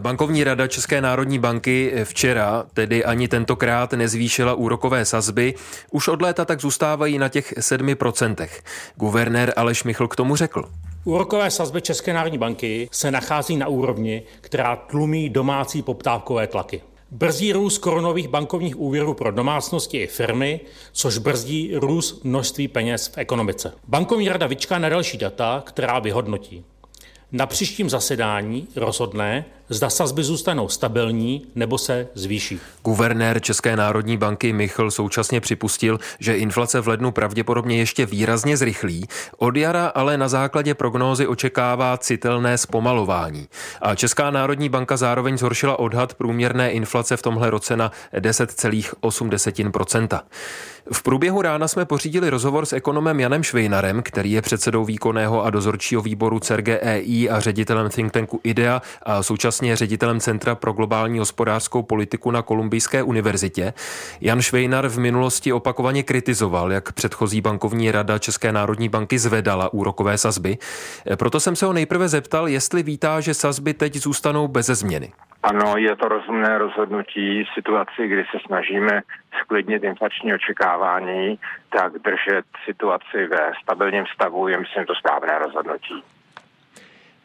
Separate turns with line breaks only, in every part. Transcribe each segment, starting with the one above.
Bankovní rada České národní banky včera, tedy ani tentokrát, nezvýšila úrokové sazby. Už od léta tak zůstávají na těch 7%. Guvernér Aleš Michl k tomu řekl.
Úrokové sazby České národní banky se nachází na úrovni, která tlumí domácí poptávkové tlaky. Brzdí růst korunových bankovních úvěrů pro domácnosti i firmy, což brzdí růst množství peněz v ekonomice. Bankovní rada vyčká na další data, která vyhodnotí. Na příštím zasedání rozhodne, zda sazby zůstanou stabilní nebo se zvýší.
Guvernér České národní banky Michl současně připustil, že inflace v lednu pravděpodobně ještě výrazně zrychlí. Od jara ale na základě prognózy očekává citelné zpomalování. A Česká národní banka zároveň zhoršila odhad průměrné inflace v tomhle roce na 10,8%. V průběhu rána jsme pořídili rozhovor s ekonomem Janem Švejnarem, který je předsedou výkonného a dozorčího výboru CERGEI a ředitelem think tanku IDEA a současně ředitelem Centra pro globální hospodářskou politiku na Kolumbijské univerzitě. Jan Švejnar v minulosti opakovaně kritizoval, jak předchozí bankovní rada České národní banky zvedala úrokové sazby. Proto jsem se ho nejprve zeptal, jestli vítá, že sazby teď zůstanou bez změny.
Ano, je to rozumné rozhodnutí situaci, kdy se snažíme sklidnit inflační očekávání, tak držet situaci ve stabilním stavu je, myslím, to správné rozhodnutí.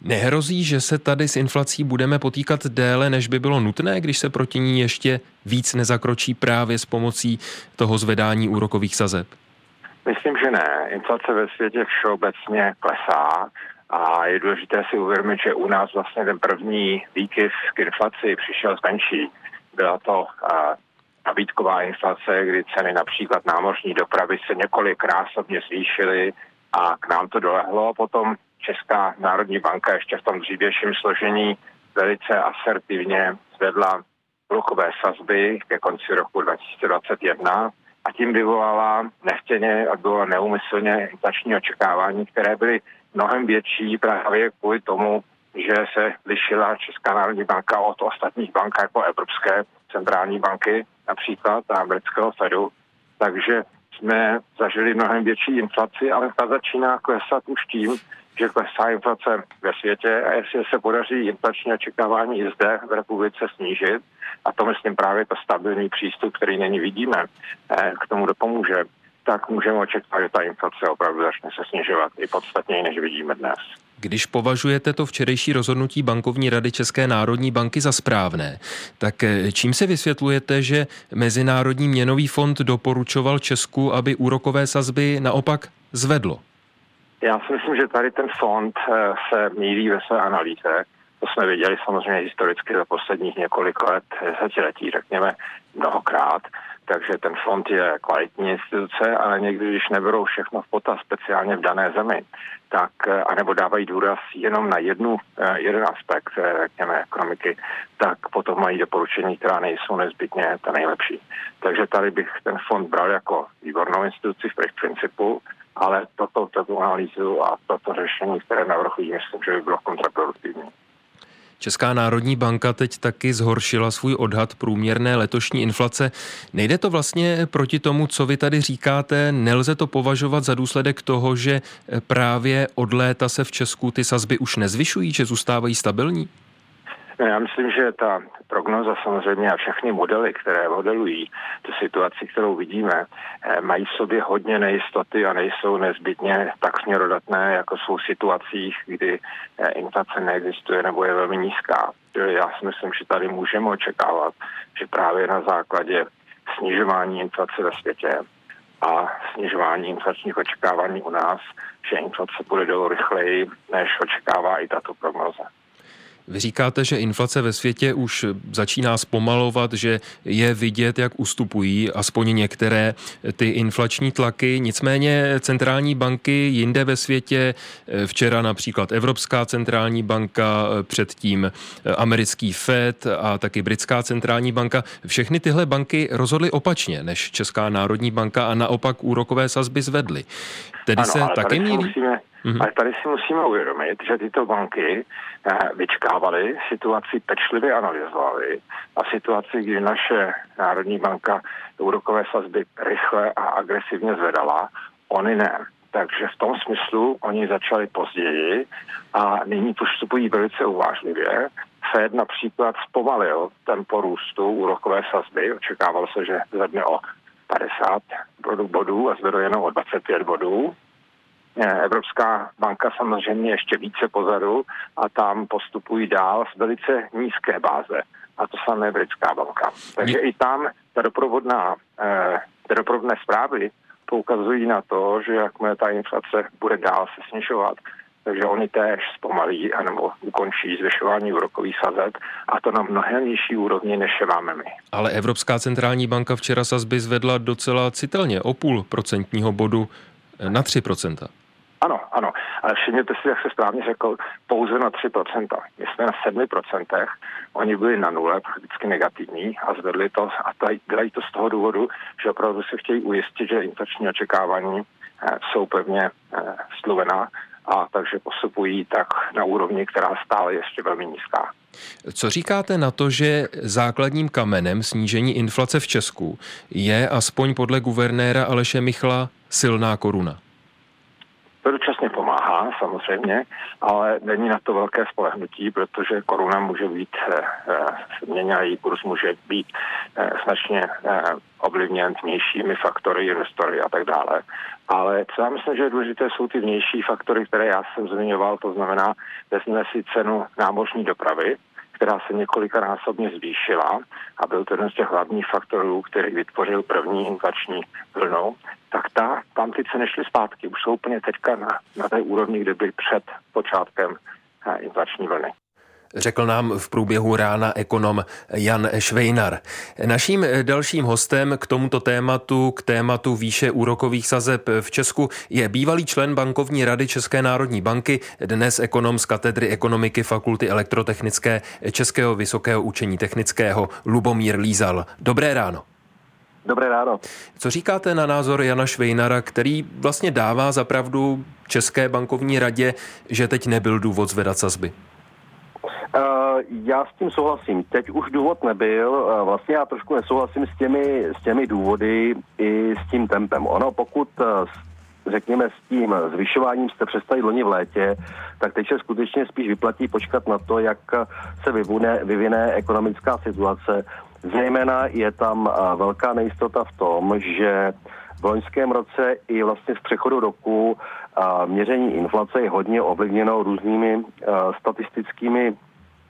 Nehrozí, že se tady s inflací budeme potýkat déle, než by bylo nutné, když se proti ní ještě víc nezakročí právě s pomocí toho zvedání úrokových sazeb?
Myslím, že ne. Inflace ve světě všeobecně klesá a je důležité si uvědomit, že u nás vlastně ten první výkyv k inflaci přišel zvenčí. Byla to nabídková inflace, kdy ceny například námořní dopravy se několik násobně zvýšily a k nám to dolehlo. Potom Česká národní banka ještě v tom dřívějším složení velice asertivně zvedla úrokové sazby ke konci roku 2021 a tím vyvolala nechtěně a bylo neumyslně inflační očekávání, které byly mnohem větší právě kvůli tomu, že se lišila Česká národní banka od ostatních bank jako Evropské centrální banky například a amerického Fedu. Takže jsme zažili mnohem větší inflaci, ale ta začíná klesat už tím, že klesá inflace ve světě a jestli se podaří inflační očekávání i zde v republice snížit, a to myslím právě to stabilní přístup, který není vidíme, eh, k tomu dopomůže, tak můžeme očekávat, že ta inflace opravdu začne se snižovat i podstatněji, než vidíme dnes.
Když považujete to včerejší rozhodnutí bankovní rady České národní banky za správné, tak eh, čím se vysvětlujete, že Mezinárodní měnový fond doporučoval Česku, aby úrokové sazby naopak zvedlo?
Já si myslím, že tady ten fond eh, se mílí ve své analýze. To jsme viděli samozřejmě historicky za posledních několik let, desetiletí, řekněme, mnohokrát takže ten fond je kvalitní instituce, ale někdy, když neberou všechno v potaz, speciálně v dané zemi, tak, eh, anebo dávají důraz jenom na jednu, eh, jeden aspekt, řekněme, ekonomiky, tak potom mají doporučení, která nejsou nezbytně ta nejlepší. Takže tady bych ten fond bral jako výbornou instituci v principu, ale toto analýzu a toto řešení, které navrhují, myslím, že by bylo kontraproduktivní.
Česká národní banka teď taky zhoršila svůj odhad průměrné letošní inflace. Nejde to vlastně proti tomu, co vy tady říkáte? Nelze to považovat za důsledek toho, že právě od léta se v Česku ty sazby už nezvyšují, že zůstávají stabilní?
Já myslím, že ta prognoza samozřejmě a všechny modely, které modelují tu situaci, kterou vidíme, eh, mají v sobě hodně nejistoty a nejsou nezbytně tak směrodatné, jako jsou v situacích, kdy eh, inflace neexistuje nebo je velmi nízká. Já si myslím, že tady můžeme očekávat, že právě na základě snižování inflace ve světě a snižování inflačních očekávání u nás, že inflace bude dolů rychleji, než očekává i tato prognoza.
Vy říkáte, že inflace ve světě už začíná zpomalovat, že je vidět, jak ustupují aspoň některé ty inflační tlaky. Nicméně centrální banky jinde ve světě, včera například Evropská centrální banka, předtím americký Fed a taky britská centrální banka, všechny tyhle banky rozhodly opačně než Česká národní banka a naopak úrokové sazby zvedly. Tedy ano, se taky mílí?
Musíme Mm-hmm. Ale tady si musíme uvědomit, že tyto banky eh, vyčkávaly, situaci pečlivě analyzovaly a situaci, kdy naše Národní banka úrokové sazby rychle a agresivně zvedala, oni ne. Takže v tom smyslu oni začali později a nyní postupují velice uvážlivě. Fed například zpomalil tempo růstu úrokové sazby. Očekávalo se, že zvedne o 50 bodů a zvedl jenom o 25 bodů. Eh, Evropská banka samozřejmě ještě více pozadu a tam postupují dál z velice nízké báze. A to samé britská banka. Takže i tam ta doprovodná, eh, ty doprovodné zprávy poukazují na to, že jakmile ta inflace bude dál se snižovat, takže oni též zpomalí anebo ukončí zvyšování úrokových sazeb a to na mnohem nižší úrovni, než je máme my.
Ale Evropská centrální banka včera sazby zvedla docela citelně o půl procentního bodu na 3
ano, ano, ale všimněte si, jak se správně řekl, pouze na 3%. My jsme na 7%, oni byli na nule, prakticky negativní a zvedli to a dělají to z toho důvodu, že opravdu se chtějí ujistit, že inflační očekávání eh, jsou pevně eh, sluvená a takže postupují tak na úrovni, která stále ještě velmi nízká.
Co říkáte na to, že základním kamenem snížení inflace v Česku je aspoň podle guvernéra Aleše Michla silná koruna?
To dočasně pomáhá samozřejmě, ale není na to velké spolehnutí, protože koruna může být změněna, eh, její kurz může být eh, značně eh, ovlivněn vnějšími faktory, investory a tak dále. Ale co já myslím, že je důležité, jsou ty vnější faktory, které já jsem zmiňoval, to znamená, vezmeme si cenu námořní dopravy, která se několikanásobně zvýšila a byl to jeden z těch hlavních faktorů, který vytvořil první inflační vlnu, tak ta, tam ty ceny šly zpátky. Už jsou úplně teďka na, na té úrovni, kde byly před počátkem eh, inflační vlny
řekl nám v průběhu rána ekonom Jan Švejnar. Naším dalším hostem k tomuto tématu, k tématu výše úrokových sazeb v Česku, je bývalý člen bankovní rady České národní banky, dnes ekonom z katedry ekonomiky Fakulty elektrotechnické Českého vysokého učení technického Lubomír Lízal. Dobré ráno.
Dobré ráno.
Co říkáte na názor Jana Švejnara, který vlastně dává zapravdu České bankovní radě, že teď nebyl důvod zvedat sazby?
Já s tím souhlasím. Teď už důvod nebyl. Vlastně já trošku nesouhlasím s těmi, s těmi důvody i s tím tempem. Ono, pokud uh, řekněme, s tím zvyšováním jste přestali loni v létě, tak teď se skutečně spíš vyplatí počkat na to, jak se vyvine, vyvine ekonomická situace. Zejména je tam velká nejistota v tom, že v loňském roce i vlastně v přechodu roku měření inflace je hodně ovlivněno různými statistickými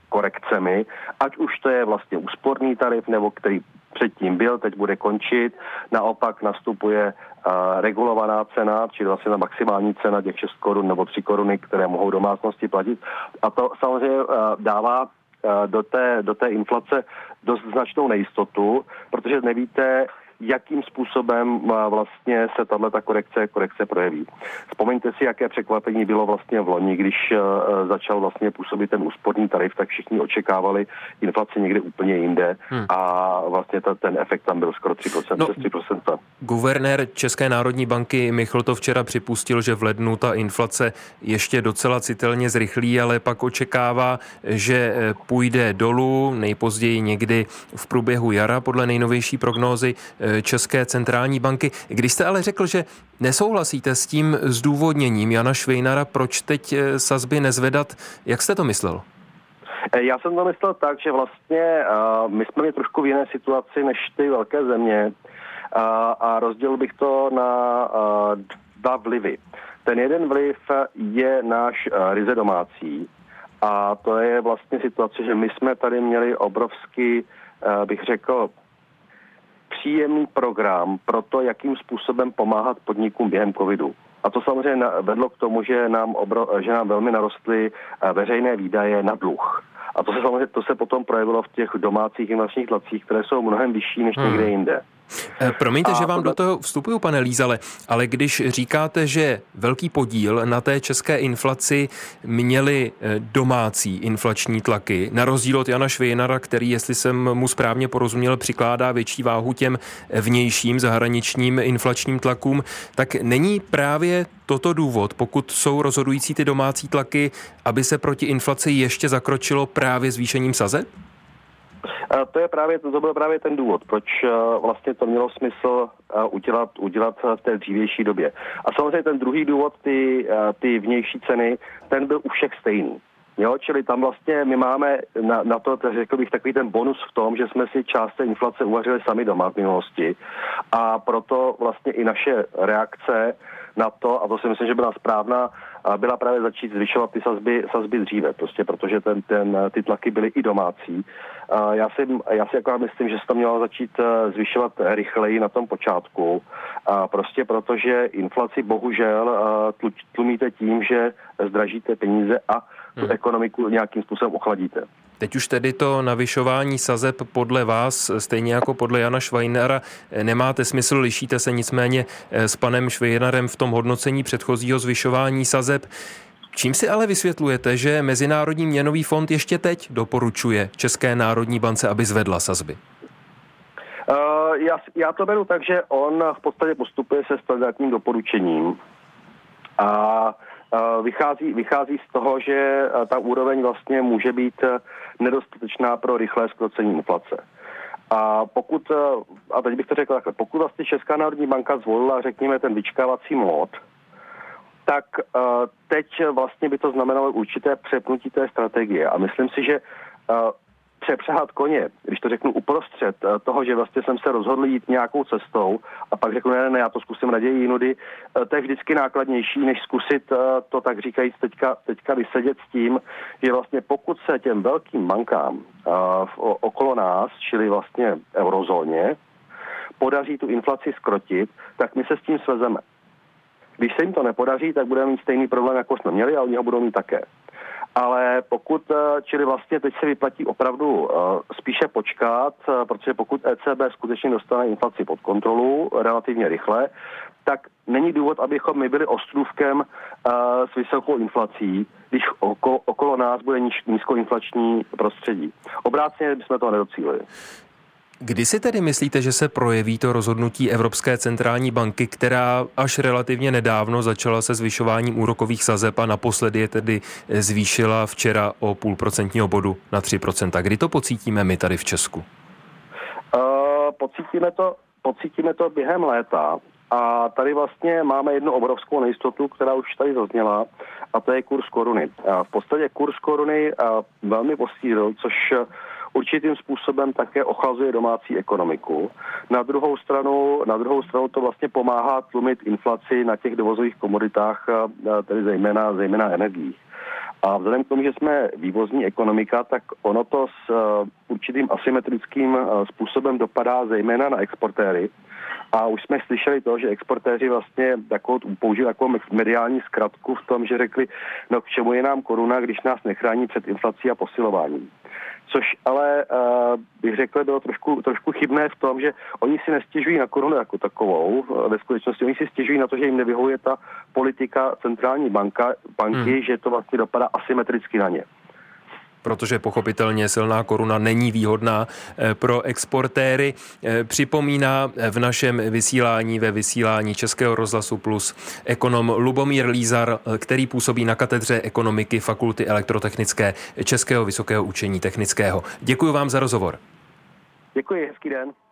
korekcemi, ať už to je vlastně úsporný tarif, nebo který předtím byl, teď bude končit. Naopak nastupuje uh, regulovaná cena, čili vlastně na maximální cena těch 6 korun nebo 3 koruny, které mohou domácnosti platit. A to samozřejmě uh, dává uh, do té, do té inflace dost značnou nejistotu, protože nevíte, jakým způsobem vlastně se tahle korekce, korekce projeví. Vzpomeňte si, jaké překvapení bylo vlastně v loni, když e, začal vlastně působit ten úsporný tarif, tak všichni očekávali inflaci někde úplně jinde hmm. a vlastně ta, ten efekt tam byl skoro 3%. No, 3%.
Guvernér České národní banky Michl to včera připustil, že v lednu ta inflace ještě docela citelně zrychlí, ale pak očekává, že půjde dolů nejpozději někdy v průběhu jara podle nejnovější prognózy Eh, České centrální banky. Když jste ale řekl, že nesouhlasíte s tím zdůvodněním Jana Švejnara, proč teď eh, sazby nezvedat, jak jste to myslel?
Eh, já jsem to myslel tak, že vlastně my jsme trošku v jiné situaci než ty velké země a rozdělil bych to na dva vlivy. Ten jeden vliv je náš ryze domácí a to je vlastně situace, že my jsme tady měli obrovský, bych řekl, příjemný program pro to, jakým způsobem pomáhat podnikům během covidu. A to samozřejmě vedlo k tomu, že nám, obro, že nám velmi narostly eh, veřejné výdaje na dluh. A to se samozřejmě to se potom projevilo v těch domácích inflačních tlacích, které jsou mnohem vyšší než někde hmm. jinde.
Eh, promiňte, a že vám podle... do toho vstupuju, pane Lízale, ale když říkáte, že velký podíl na té české inflaci měli eh, domácí inflační tlaky, na rozdíl od Jana Švejnara, který, jestli jsem mu správně porozuměl, přikládá větší váhu těm vnějším zahraničním inflačním tlakům, tak není právě toto důvod, pokud jsou rozhodující ty domácí tlaky, aby se proti inflaci ještě zakročilo právě zvýšením sazeb?
To je právě, to byl právě ten důvod, proč eh, vlastně to mělo smysl eh, udělat, udělat v té dřívější době. A samozřejmě ten druhý důvod, ty, eh, ty vnější ceny, ten byl u všech stejný. Jo, čili tam vlastně my máme na, na to, řekl bych, takový ten bonus v tom, že jsme si část té inflace uvařili sami doma v minulosti a proto vlastně i naše reakce na to, a to si myslím, že byla správná, byla právě začít zvyšovat ty sazby, sazby dříve, prostě protože ten, ten, ty tlaky byly i domácí. Já si, já si jako myslím, že se to mělo začít e, zvyšovat rychleji na tom počátku, prostě protože inflaci bohužel e, tlumíte tím, že zdražíte peníze a tu hmm. ekonomiku nějakým způsobem ochladíte.
Teď už tedy to navyšování sazeb podle vás, stejně jako podle Jana Švajnera, nemáte smysl, lišíte se nicméně eh, s panem Švejnarem v tom hodnocení předchozího zvyšování sazeb. Čím si ale vysvětlujete, že Mezinárodní měnový fond ještě teď doporučuje České národní bance, aby zvedla sazby?
Uh, já, já to beru tak, že on v podstatě postupuje se standardním doporučením. A vychází, vychází z toho, že ta úroveň vlastně může být e, nedostatečná pro rychlé skrocení inflace. A pokud, a teď bych to řekl takhle, pokud vlastně Česká národní banka zvolila, řekněme, ten vyčkávací mód, tak teď vlastně by to znamenalo určité přepnutí té strategie. A myslím si, že přepřehat koně, když to řeknu uprostřed eh, toho, že vlastně jsem se rozhodl jít nějakou cestou a pak řeknu, ne, ne, já to zkusím raději jinudy, eh, to je vždycky nákladnější, než zkusit eh, to tak říkajíc teďka, teďka vysedět s tím, že vlastně pokud se těm velkým bankám okolo nás, čili vlastně eurozóně, podaří tu inflaci skrotit, tak my se s tím svezeme. Když se jim to nepodaří, tak budeme mít stejný problém, jako jsme měli a oni ho budou mít také ale pokud, eh, čili vlastně teď se vyplatí opravdu eh, spíše počkat, eh, protože pokud ECB skutečně dostane inflaci pod kontrolu relativně rychle, tak není důvod, abychom my byli ostrůvkem s vysokou inflací, když okolo, okolo nás bude nízkoinflační prostředí. Obráceně bychom toho nedocílili.
Kdy si tedy myslíte, že se projeví to rozhodnutí Evropské centrální banky, která až relativně nedávno začala se zvyšováním úrokových sazeb a naposledy je tedy zvýšila včera o půl procentního bodu na 3%. Kdy to pocítíme my tady v Česku?
Uh, pocítíme, to, pocítíme to během léta. A tady vlastně máme jednu obrovskou nejistotu, která už tady zazněla, a to je kurz koruny. A v podstatě kurz koruny velmi posílil, což určitým způsobem také ochlazuje domácí ekonomiku. Na druhou stranu, na druhou stranu to vlastně pomáhá tlumit inflaci na těch dovozových komoditách, tedy zejména, zejména energiích. A vzhledem k tomu, že jsme vývozní ekonomika, tak ono to s určitým asymetrickým způsobem dopadá zejména na exportéry. A už jsme slyšeli to, že exportéři vlastně takovou, použili takovou mediální zkratku v tom, že řekli, no k čemu je nám koruna, když nás nechrání před inflací a posilováním což ale uh, bych řekl bylo trošku, trošku chybné v tom, že oni si nestěžují na korunu jako takovou, uh, ve skutečnosti oni si stěžují na to, že jim nevyhovuje ta politika centrální banka, banky, hmm. že to vlastně dopadá asymetricky na ně
protože pochopitelně silná koruna není výhodná eh, pro exportéry. Eh, připomíná v našem vysílání ve vysílání Českého rozhlasu Plus ekonom Lubomír Lízar, eh, který působí na katedře ekonomiky Fakulty elektrotechnické Českého vysokého učení technického. Děkuji vám za rozhovor.
Děkuji, hezký den.